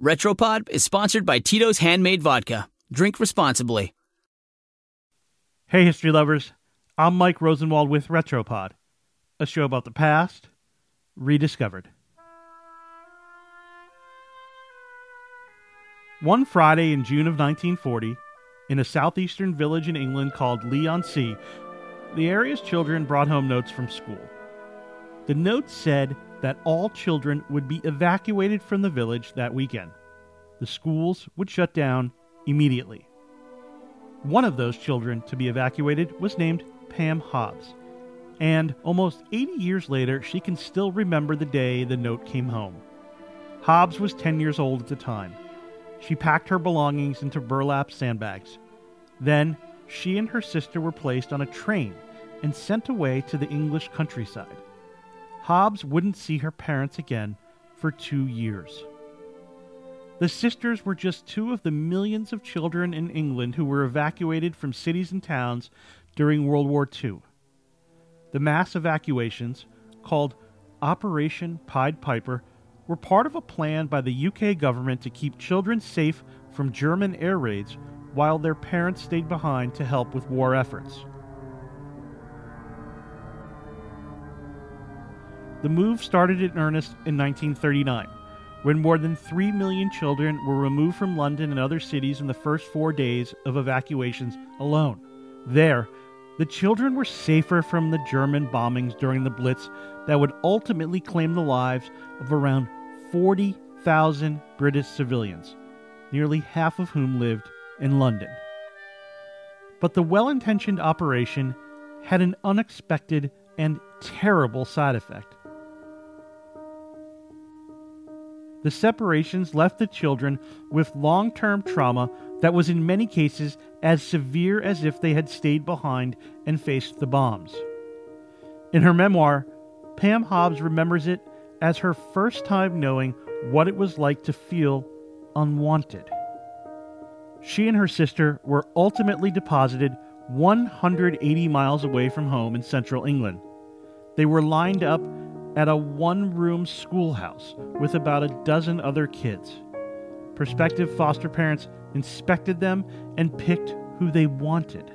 Retropod is sponsored by Tito's Handmade Vodka. Drink responsibly. Hey, history lovers. I'm Mike Rosenwald with Retropod, a show about the past rediscovered. One Friday in June of 1940, in a southeastern village in England called Leigh-on-Sea, the area's children brought home notes from school. The notes said that all children would be evacuated from the village that weekend. The schools would shut down immediately. One of those children to be evacuated was named Pam Hobbs. And almost 80 years later, she can still remember the day the note came home. Hobbs was 10 years old at the time. She packed her belongings into burlap sandbags. Then, she and her sister were placed on a train and sent away to the English countryside. Hobbs wouldn't see her parents again for two years. The sisters were just two of the millions of children in England who were evacuated from cities and towns during World War II. The mass evacuations, called Operation Pied Piper, were part of a plan by the UK government to keep children safe from German air raids while their parents stayed behind to help with war efforts. The move started in earnest in 1939, when more than 3 million children were removed from London and other cities in the first four days of evacuations alone. There, the children were safer from the German bombings during the Blitz that would ultimately claim the lives of around 40,000 British civilians, nearly half of whom lived in London. But the well intentioned operation had an unexpected and terrible side effect. The separations left the children with long term trauma that was in many cases as severe as if they had stayed behind and faced the bombs. In her memoir, Pam Hobbs remembers it as her first time knowing what it was like to feel unwanted. She and her sister were ultimately deposited 180 miles away from home in central England. They were lined up at a one room schoolhouse with about a dozen other kids. Prospective foster parents inspected them and picked who they wanted.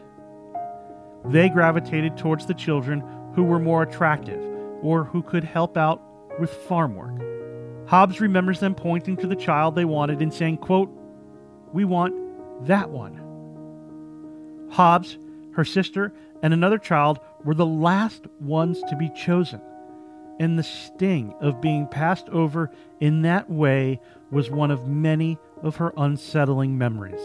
They gravitated towards the children who were more attractive or who could help out with farm work. Hobbs remembers them pointing to the child they wanted and saying, quote, We want that one. Hobbs, her sister, and another child were the last ones to be chosen and the sting of being passed over in that way was one of many of her unsettling memories.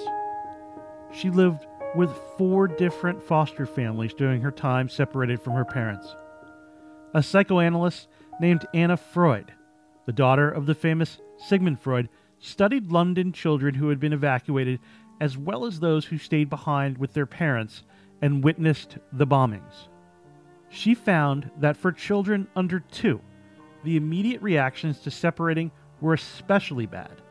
She lived with four different foster families during her time separated from her parents. A psychoanalyst named Anna Freud, the daughter of the famous Sigmund Freud, studied London children who had been evacuated as well as those who stayed behind with their parents and witnessed the bombings. She found that for children under two, the immediate reactions to separating were especially bad.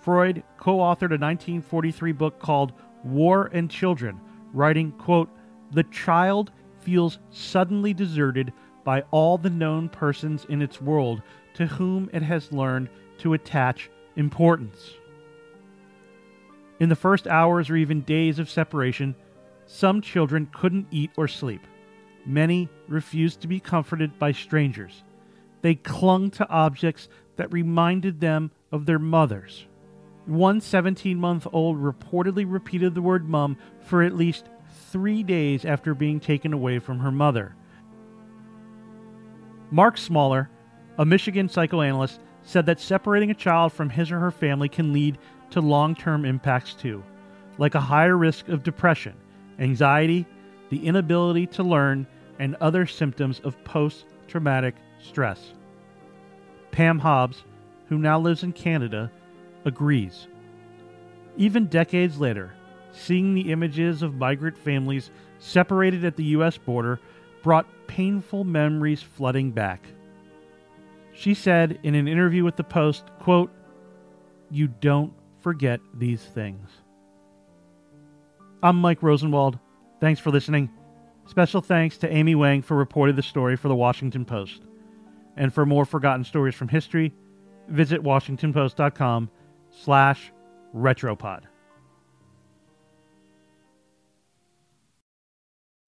Freud co authored a 1943 book called War and Children, writing, quote, The child feels suddenly deserted by all the known persons in its world to whom it has learned to attach importance. In the first hours or even days of separation, some children couldn't eat or sleep. Many refused to be comforted by strangers. They clung to objects that reminded them of their mothers. One 17 month old reportedly repeated the word mum for at least three days after being taken away from her mother. Mark Smaller, a Michigan psychoanalyst, said that separating a child from his or her family can lead to long term impacts too, like a higher risk of depression, anxiety, the inability to learn, and other symptoms of post traumatic stress. Pam Hobbs, who now lives in Canada, agrees. Even decades later, seeing the images of migrant families separated at the U.S. border brought painful memories flooding back. She said in an interview with the Post, quote, You don't forget these things. I'm Mike Rosenwald. Thanks for listening. Special thanks to Amy Wang for reporting the story for the Washington Post. And for more forgotten stories from history, visit WashingtonPost.com slash retropod.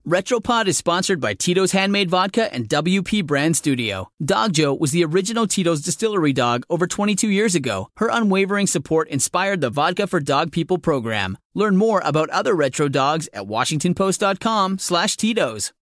Retropod is sponsored by Tito's Handmade Vodka and WP Brand Studio. Dog Joe was the original Tito's distillery dog over 22 years ago. Her unwavering support inspired the Vodka for Dog People program. Learn more about other retro dogs at washingtonpost.com slash Tito's.